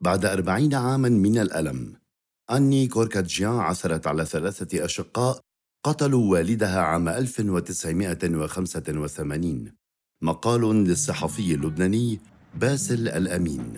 بعد أربعين عاما من الألم. أني كوركاتجيان عثرت على ثلاثة أشقاء قتلوا والدها عام 1985 مقال للصحفي اللبناني باسل الأمين.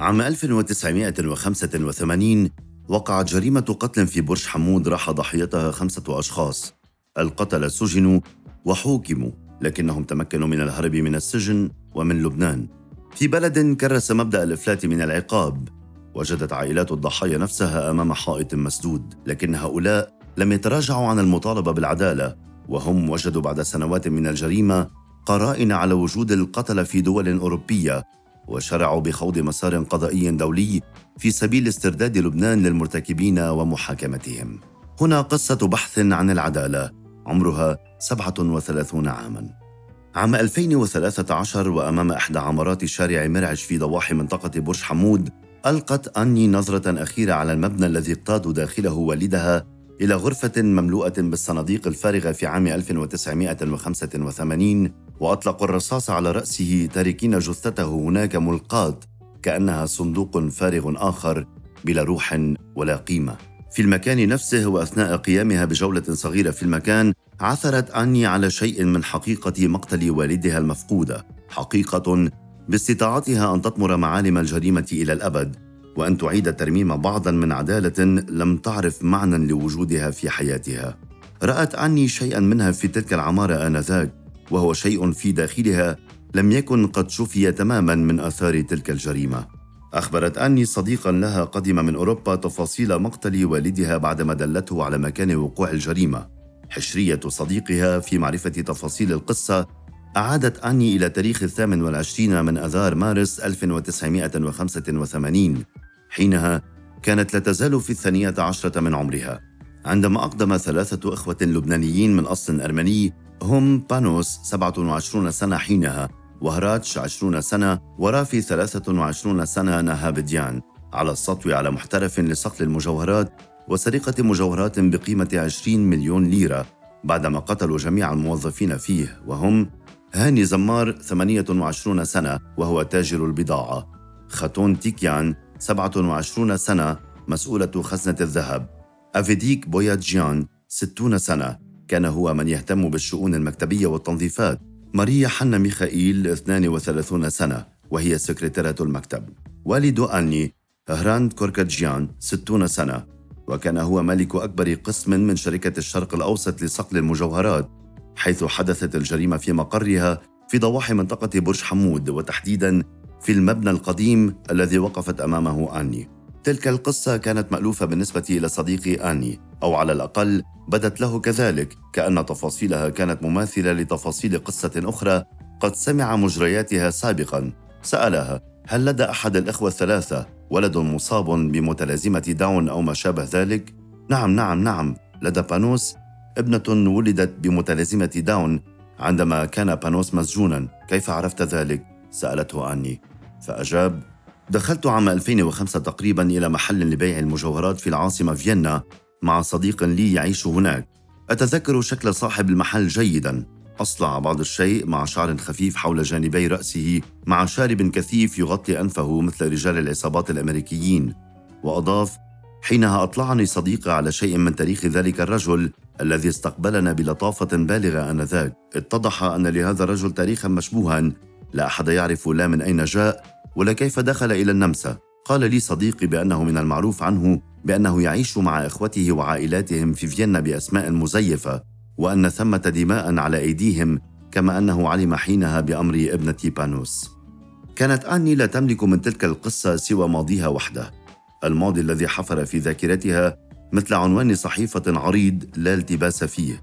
عام 1985 وقعت جريمة قتل في برج حمود راح ضحيتها خمسة أشخاص. القتلة سجنوا وحوكموا. لكنهم تمكنوا من الهرب من السجن ومن لبنان. في بلد كرس مبدأ الإفلات من العقاب. وجدت عائلات الضحايا نفسها أمام حائط مسدود لكن هؤلاء لم يتراجعوا عن المطالبة بالعدالة. وهم وجدوا بعد سنوات من الجريمة قرائن على وجود القتلة في دول أوروبية. وشرعوا بخوض مسار قضائي دولي في سبيل استرداد لبنان للمرتكبين ومحاكمتهم. هنا قصة بحث عن العدالة. عمرها 37 عاما. عام 2013 وأمام إحدى عمارات شارع مرعج في ضواحي منطقة برج حمود ألقت أني نظرة أخيرة على المبنى الذي اقتاد داخله والدها إلى غرفة مملوءة بالصناديق الفارغة في عام 1985 وأطلقوا الرصاص على رأسه تاركين جثته هناك ملقاة كأنها صندوق فارغ آخر بلا روح ولا قيمة في المكان نفسه وأثناء قيامها بجولة صغيرة في المكان عثرت أني على شيء من حقيقة مقتل والدها المفقودة حقيقة باستطاعتها أن تطمر معالم الجريمة إلى الأبد وأن تعيد ترميم بعضا من عدالة لم تعرف معنى لوجودها في حياتها. رأت أني شيئا منها في تلك العمارة آنذاك وهو شيء في داخلها لم يكن قد شفي تماما من آثار تلك الجريمة. أخبرت أني صديقا لها قدم من أوروبا تفاصيل مقتل والدها بعدما دلته على مكان وقوع الجريمة. حشرية صديقها في معرفة تفاصيل القصة أعادت أني إلى تاريخ الثامن والعشرين من أذار مارس 1985 حينها كانت لا تزال في الثانية عشرة من عمرها. عندما أقدم ثلاثة إخوة لبنانيين من أصل أرمني هم بانوس 27 سنة حينها وهراتش 20 سنة ورافي 23 سنة نهابديان على السطو على محترف لصقل المجوهرات وسرقة مجوهرات بقيمة 20 مليون ليرة بعدما قتلوا جميع الموظفين فيه وهم هاني زمار 28 سنة وهو تاجر البضاعة. خاتون تيكيان 27 سنة مسؤولة خزنة الذهب. أفيديك بوياتجيان 60 سنة كان هو من يهتم بالشؤون المكتبية والتنظيفات. ماريا حنا ميخائيل 32 سنة وهي سكرتيرة المكتب. والد أني هراند كوركاتجيان 60 سنة. وكان هو مالك أكبر قسم من شركة الشرق الأوسط لصقل المجوهرات حيث حدثت الجريمة في مقرها في ضواحي منطقة برج حمود وتحديدا في المبنى القديم الذي وقفت أمامه آني. تلك القصة كانت مألوفة بالنسبة إلى صديقي آني أو على الأقل بدت له كذلك كأن تفاصيلها كانت مماثلة لتفاصيل قصة أخرى قد سمع مجرياتها سابقا. سألها هل لدى أحد الإخوة الثلاثة؟ ولد مصاب بمتلازمة داون أو ما شابه ذلك؟ نعم نعم نعم. لدى بانوس ابنة ولدت بمتلازمة داون عندما كان بانوس مسجونا. كيف عرفت ذلك؟ سألته آني. فأجاب دخلت عام 2005 تقريبا إلى محل لبيع المجوهرات في العاصمة فيينا مع صديق لي يعيش هناك. أتذكر شكل صاحب المحل جيدا. أصلع بعض الشيء مع شعر خفيف حول جانبي رأسه مع شارب كثيف يغطي أنفه مثل رجال العصابات الأمريكيين. وأضاف حينها أطلعني صديقي على شيء من تاريخ ذلك الرجل الذي استقبلنا بلطافة بالغة آنذاك. اتضح أن لهذا الرجل تاريخا مشبوها. لا أحد يعرف لا من أين جاء ولا كيف دخل إلى النمسا. قال لي صديقي بأنه من المعروف عنه بأنه يعيش مع إخوته وعائلاتهم في فيينا بأسماء مزيفة. وأن ثمة دماء على أيديهم كما أنه علم حينها بأمر ابنة بانوس. كانت آني لا تملك من تلك القصة سوى ماضيها وحده. الماضي الذي حفر في ذاكرتها مثل عنوان صحيفة عريض لا التباس فيه.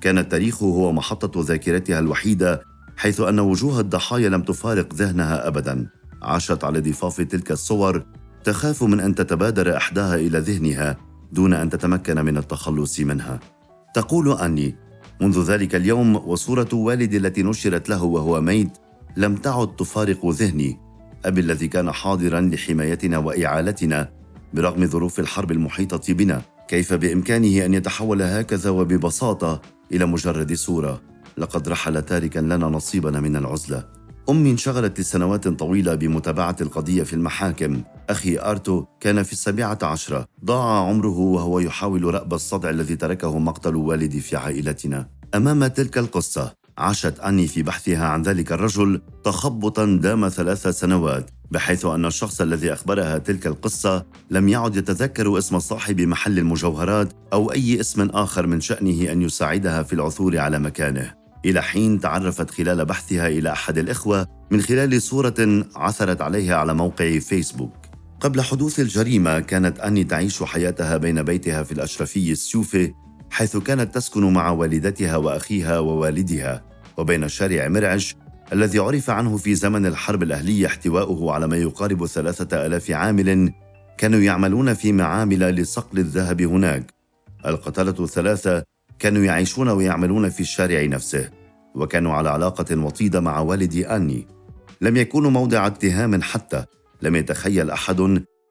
كان التاريخ هو محطة ذاكرتها الوحيدة حيث أن وجوه الضحايا لم تفارق ذهنها أبدا. عاشت على ضفاف تلك الصور تخاف من أن تتبادر إحداها إلى ذهنها دون أن تتمكن من التخلص منها. تقول أني منذ ذلك اليوم وصورة والدي التي نشرت له وهو ميت لم تعد تفارق ذهني. أبي الذي كان حاضرا لحمايتنا وإعالتنا برغم ظروف الحرب المحيطة بنا كيف بإمكانه أن يتحول هكذا وببساطة إلى مجرد صورة لقد رحل تاركا لنا نصيبنا من العزلة. أمي انشغلت لسنوات طويلة بمتابعة القضية في المحاكم. أخي آرتو كان في السابعة عشرة. ضاع عمره وهو يحاول رأب الصدع الذي تركه مقتل والدي في عائلتنا. أمام تلك القصة عاشت أني في بحثها عن ذلك الرجل تخبطا دام ثلاث سنوات بحيث أن الشخص الذي أخبرها تلك القصة لم يعد يتذكر اسم صاحب محل المجوهرات أو أي اسم آخر من شأنه أن يساعدها في العثور على مكانه. إلى حين تعرفت خلال بحثها إلى أحد الإخوة من خلال صورة عثرت عليها على موقع فيسبوك. قبل حدوث الجريمة كانت أني تعيش حياتها بين بيتها في الأشرفي السيوفي حيث كانت تسكن مع والدتها وأخيها ووالدها وبين شارع مرعش الذي عرف عنه في زمن الحرب الأهلية احتواؤه على ما يقارب ثلاثة ألاف عامل كانوا يعملون في معامل لصقل الذهب هناك. القتلة الثلاثة كانوا يعيشون ويعملون في الشارع نفسه. وكانوا على علاقة وطيدة مع والدي أني. لم يكونوا موضع اتهام حتى لم يتخيل أحد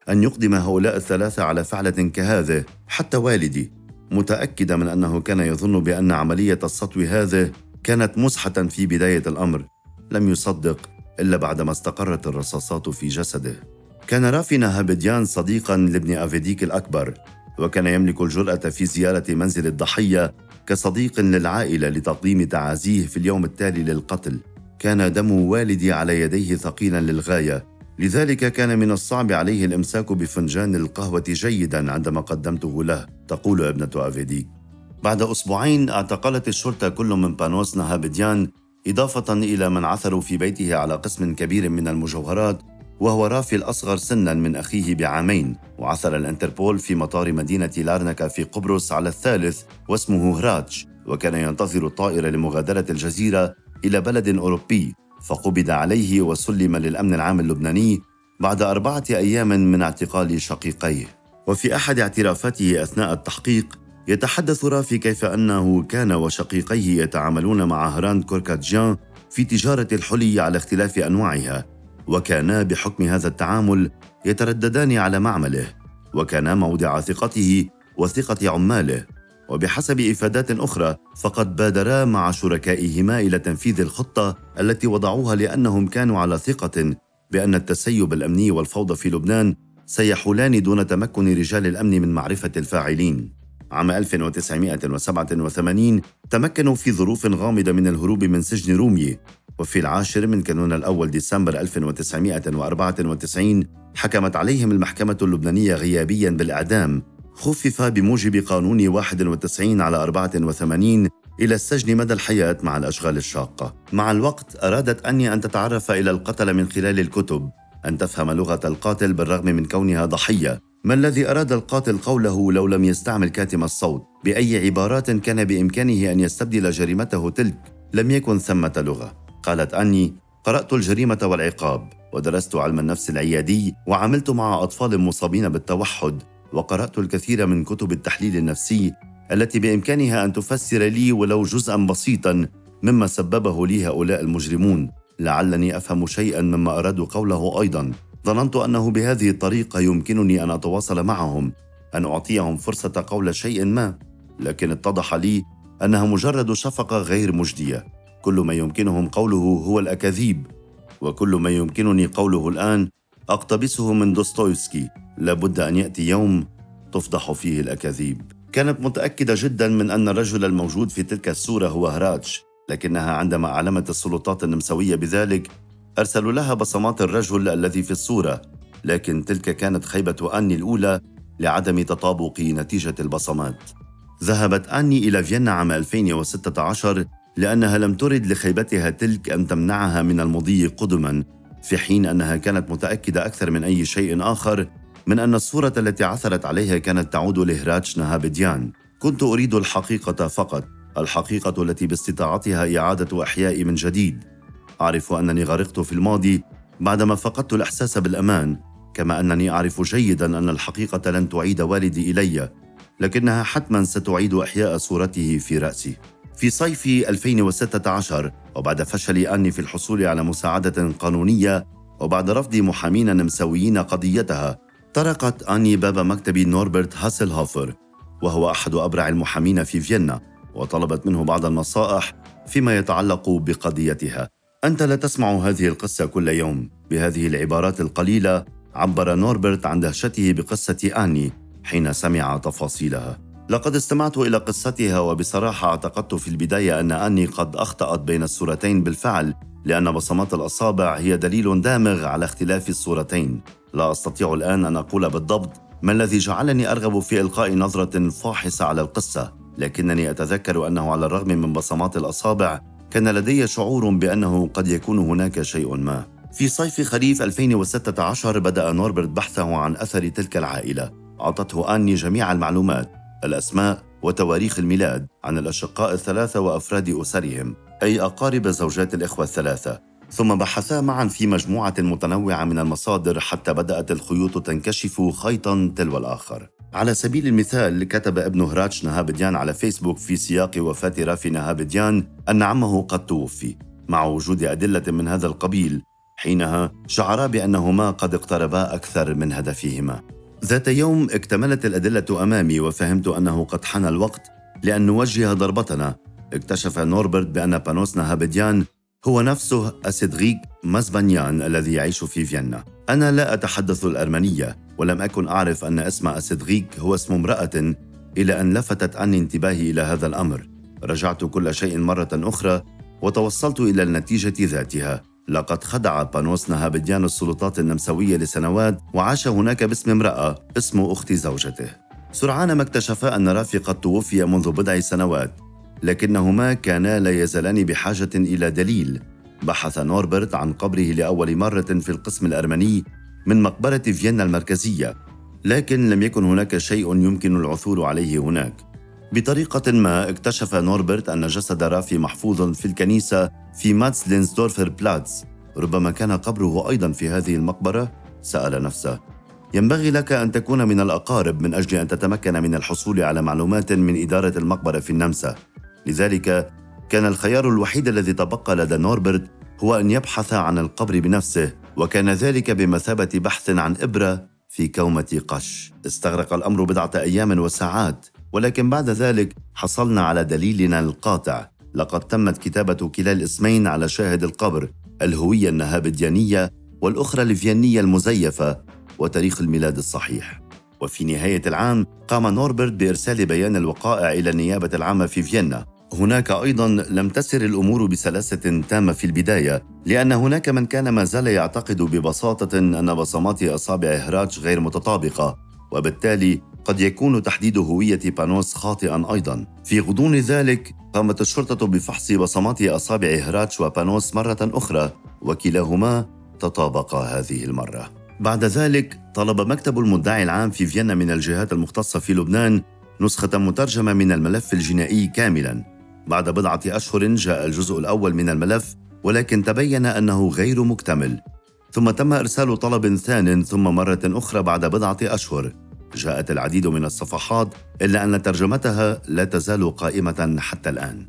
أن يقدم هؤلاء الثلاثة على فعلة كهذه حتى والدي متأكدة من أنه كان يظن بأن عملية السطو هذه كانت مزحة في بداية الأمر. لم يصدق إلا بعدما استقرت الرصاصات في جسده. كان رافي نهابديان صديقا لابن أفيديك الأكبر. وكان يملك الجرأة في زيارة منزل الضحية كصديق للعائلة لتقديم تعازيه في اليوم التالي للقتل. كان دم والدي على يديه ثقيلا للغاية. لذلك كان من الصعب عليه الإمساك بفنجان القهوة جيدا عندما قدمته له تقول ابنة أفيديك بعد أسبوعين اعتقلت الشرطة كل من بانوس نهابديان إضافة إلى من عثروا في بيته على قسم كبير من المجوهرات وهو رافي الأصغر سنا من أخيه بعامين وعثر الانتربول في مطار مدينة لارنكا في قبرص على الثالث واسمه هراتش وكان ينتظر الطائرة لمغادرة الجزيرة إلى بلد أوروبي فقبض عليه وسلم للأمن العام اللبناني بعد أربعة أيام من اعتقال شقيقيه. وفي أحد اعترافاته أثناء التحقيق يتحدث رافي كيف أنه كان وشقيقيه يتعاملون مع هران كوركاتجيان في تجارة الحلي على اختلاف أنواعها وكانا بحكم هذا التعامل يترددان على معمله وكانا موضع ثقته وثقة عماله. وبحسب إفادات أخرى فقد بادرا مع شركائهما إلى تنفيذ الخطة التي وضعوها لأنهم كانوا على ثقة بأن التسيب الأمني والفوضى في لبنان سيحولان دون تمكن رجال الأمن من معرفة الفاعلين. عام 1987 تمكنوا في ظروف غامضة من الهروب من سجن رومية وفي العاشر من كانون الأول ديسمبر 1994 حكمت عليهم المحكمة اللبنانية غيابيا بالإعدام خفف بموجب قانون 91 على 84 إلى السجن مدى الحياة مع الأشغال الشاقة. مع الوقت أرادت أني أن تتعرف إلى القتل من خلال الكتب أن تفهم لغة القاتل بالرغم من كونها ضحية. ما الذي أراد القاتل قوله لو لم يستعمل كاتم الصوت؟ بأي عبارات كان بإمكانه أن يستبدل جريمته تلك؟ لم يكن ثمة لغة. قالت أني قرأت الجريمة والعقاب ودرست علم النفس العيادي وعملت مع أطفال مصابين بالتوحد وقرأت الكثير من كتب التحليل النفسي التي بإمكانها أن تفسر لي ولو جزءا بسيطا مما سببه لي هؤلاء المجرمون. لعلني أفهم شيئا مما أرادوا قوله أيضا. ظننت أنه بهذه الطريقة يمكنني أن أتواصل معهم أن أعطيهم فرصة قول شيء ما لكن اتضح لي أنها مجرد شفقة غير مجدية. كل ما يمكنهم قوله هو الأكاذيب وكل ما يمكنني قوله الآن أقتبسه من دوستويفسكي لابد أن يأتي يوم تفضح فيه الأكاذيب. كانت متأكدة جدا من أن الرجل الموجود في تلك الصورة هو هراتش لكنها عندما أعلمت السلطات النمساوية بذلك أرسلوا لها بصمات الرجل الذي في الصورة لكن تلك كانت خيبة أني الأولى لعدم تطابق نتيجة البصمات. ذهبت أني إلى فيينا عام 2016 لأنها لم ترد لخيبتها تلك أن تمنعها من المضي قدما في حين أنها كانت متأكدة أكثر من أي شيء آخر من أن الصورة التي عثرت عليها كانت تعود لهراتش نهابديان. كنت أريد الحقيقة فقط الحقيقة التي باستطاعتها إعادة إحياء من جديد. أعرف أنني غرقت في الماضي بعدما فقدت الإحساس بالأمان كما أنني أعرف جيدا أن الحقيقة لن تعيد والدي إلي لكنها حتما ستعيد إحياء صورته في رأسي. في صيف 2016 وبعد فشل أني في الحصول على مساعدة قانونية وبعد رفض محامين نمساويين قضيتها طرقت أني باب مكتب نوربرت هاسلهوفر وهو أحد أبرع المحامين في فيينا وطلبت منه بعض النصائح فيما يتعلق بقضيتها. أنت لا تسمع هذه القصة كل يوم بهذه العبارات القليلة عبر نوربرت عن دهشته بقصة آني حين سمع تفاصيلها. لقد استمعت إلى قصتها وبصراحة اعتقدت في البداية أن أني قد أخطأت بين الصورتين بالفعل لأن بصمات الأصابع هي دليل دامغ على اختلاف الصورتين. لا أستطيع الآن أن أقول بالضبط ما الذي جعلني أرغب في إلقاء نظرة فاحصة على القصة لكنني أتذكر أنه على الرغم من بصمات الأصابع كان لدي شعور بأنه قد يكون هناك شيء ما. في صيف خريف 2016 بدأ نوربرت بحثه عن أثر تلك العائلة. أعطته آني جميع المعلومات. الأسماء وتواريخ الميلاد عن الأشقاء الثلاثة وأفراد أسرهم أي أقارب زوجات الإخوة الثلاثة. ثم بحثا معا في مجموعة متنوعة من المصادر حتى بدأت الخيوط تنكشف خيطا تلو الآخر. على سبيل المثال كتب ابن هراتش نهابديان على فيسبوك في سياق وفاة رافي نهابديان أن عمه قد توفي. مع وجود أدلة من هذا القبيل حينها شعرا بأنهما قد اقتربا أكثر من هدفهما. ذات يوم اكتملت الأدلة أمامي وفهمت أنه قد حان الوقت لأن نوجه ضربتنا. اكتشف نوربرت بأن بانوس نهابديان هو نفسه أسيدغيك مزبانيان الذي يعيش في فيينا. أنا لا أتحدث الأرمنية ولم أكن أعرف أن اسم أسيدغيك هو اسم امرأة إلى أن لفتت عني انتباهي إلى هذا الأمر. رجعت كل شيء مرة أخرى وتوصلت إلى النتيجة ذاتها. لقد خدع بانوس نهابديان السلطات النمساوية لسنوات وعاش هناك باسم امرأة اسم أخت زوجته. سرعان ما اكتشفا أن رافي قد توفي منذ بضع سنوات لكنهما كانا لا يزالان بحاجة إلى دليل. بحث نوربرت عن قبره لأول مرة في القسم الأرمني من مقبرة فيينا المركزية لكن لم يكن هناك شيء يمكن العثور عليه هناك. بطريقة ما اكتشف نوربرت أن جسد رافي محفوظ في الكنيسة في ماتسلينسدورفر بلاتس ربما كان قبره أيضا في هذه المقبرة؟ سأل نفسه. ينبغي لك أن تكون من الأقارب من أجل أن تتمكن من الحصول على معلومات من إدارة المقبرة في النمسا. لذلك كان الخيار الوحيد الذي تبقى لدى نوربرت هو أن يبحث عن القبر بنفسه وكان ذلك بمثابة بحث عن إبرة في كومة قش. استغرق الأمر بضعة أيام وساعات. ولكن بعد ذلك حصلنا على دليلنا القاطع. لقد تمت كتابة كلا الاسمين على شاهد القبر الهوية النهابديانية والأخرى الفينية المزيفة وتاريخ الميلاد الصحيح. وفي نهاية العام قام نوربرت بإرسال بيان الوقائع إلى النيابة العامة في فيينا. هناك أيضا لم تسر الأمور بسلاسة تامة في البداية لأن هناك من كان ما زال يعتقد ببساطة أن بصمات إصابع هراتش غير متطابقة وبالتالي قد يكون تحديد هوية بانوس خاطئا أيضا. في غضون ذلك قامت الشرطة بفحص بصمات أصابع هراتش وبانوس مرة أخرى وكلاهما تطابقا هذه المرة. بعد ذلك طلب مكتب المدعي العام في فيينا من الجهات المختصة في لبنان نسخة مترجمة من الملف الجنائي كاملا. بعد بضعة أشهر جاء الجزء الأول من الملف ولكن تبين أنه غير مكتمل. ثم تم إرسال طلب ثان ثم مرة أخرى بعد بضعة أشهر. جاءت العديد من الصفحات إلا أن ترجمتها لا تزال قائمة حتى الآن.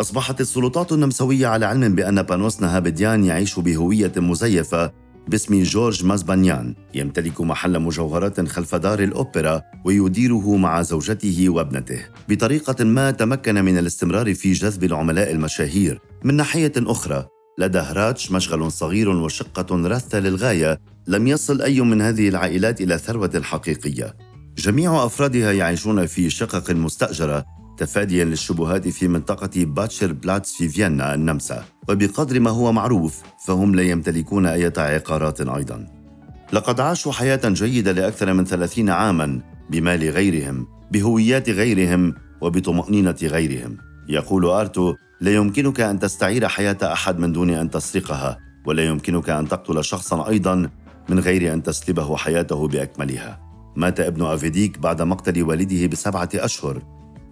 أصبحت السلطات النمساوية على علم بأن بانوس نهابديان يعيش بهوية مزيفة باسم جورج مازبانيان يمتلك محل مجوهرات خلف دار الأوبرا ويديره مع زوجته وابنته. بطريقة ما تمكن من الاستمرار في جذب العملاء المشاهير. من ناحية أخرى لدى هراتش مشغل صغير وشقة رثة للغاية لم يصل أي من هذه العائلات إلى ثروة حقيقية. جميع أفرادها يعيشون في شقق مستأجرة تفاديا للشبهات في منطقة باتشر بلاتس في فيينا النمسا. وبقدر ما هو معروف فهم لا يمتلكون أي عقارات أيضا. لقد عاشوا حياة جيدة لأكثر من ثلاثين عاما بمال غيرهم بهويات غيرهم وبطمأنينة غيرهم. يقول آرتو لا يمكنك أن تستعير حياة أحد من دون أن تسرقها ولا يمكنك أن تقتل شخصا أيضا من غير أن تسلبه حياته بأكملها. مات ابن أفيديك بعد مقتل والده بسبعة أشهر.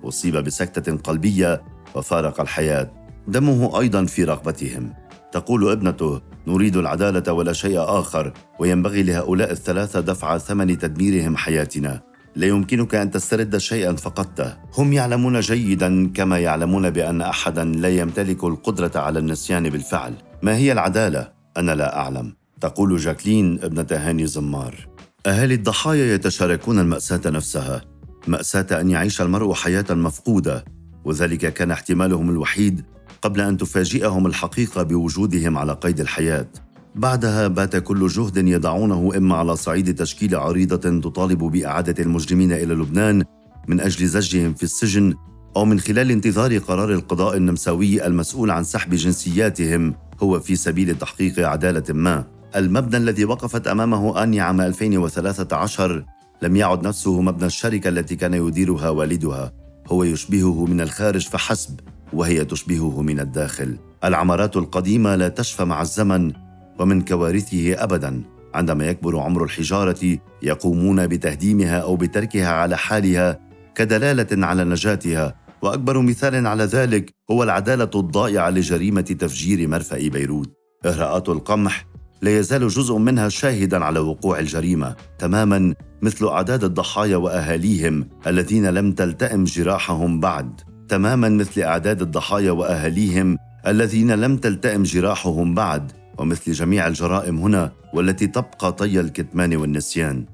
أصيب بسكتة قلبية وفارق الحياة. دمه أيضا في رغبتهم. تقول ابنته نريد العدالة ولا شيء آخر وينبغي لهؤلاء الثلاثة دفع ثمن تدميرهم حياتنا. لا يمكنك أن تسترد شيئا فقدته هم يعلمون جيدا كما يعلمون بأن أحدا لا يمتلك القدرة على النسيان بالفعل. ما هي العدالة؟ أنا لا أعلم. تقول جاكلين ابنة هاني زمار. أهالي الضحايا يتشاركون المأساة نفسها. مأساة أن يعيش المرء حياة مفقودة وذلك كان احتمالهم الوحيد قبل أن تفاجئهم الحقيقة بوجودهم على قيد الحياة. بعدها بات كل جهد يضعونه إما على صعيد تشكيل عريضة تطالب بإعادة المجرمين إلى لبنان من أجل زجهم في السجن أو من خلال انتظار قرار القضاء النمساوي المسؤول عن سحب جنسياتهم هو في سبيل تحقيق عدالة ما. المبنى الذي وقفت أمامه اني عام 2013 لم يعد نفسه مبنى الشركة التي كان يديرها والدها، هو يشبهه من الخارج فحسب وهي تشبهه من الداخل. العمارات القديمة لا تشفى مع الزمن ومن كوارثه ابدا. عندما يكبر عمر الحجارة يقومون بتهديمها أو بتركها على حالها كدلالة على نجاتها. وأكبر مثال على ذلك هو العدالة الضائعة لجريمة تفجير مرفأ بيروت. اغراءات القمح لا يزال جزء منها شاهدا على وقوع الجريمة تماما مثل أعداد الضحايا وأهاليهم الذين لم تلتئم جراحهم بعد تماما مثل أعداد الضحايا وأهاليهم الذين لم تلتئم جراحهم بعد ومثل جميع الجرائم هنا والتي تبقى طي الكتمان والنسيان.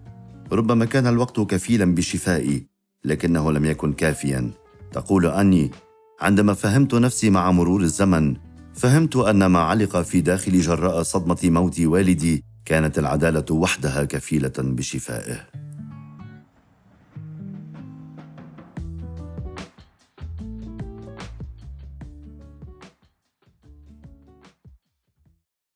ربما كان الوقت كفيلا بشفائي لكنه لم يكن كافيا. تقول أني عندما فهمت نفسي مع مرور الزمن فهمت أن ما علق في داخلي جراء صدمة موت والدي كانت العدالة وحدها كفيلة بشفائه.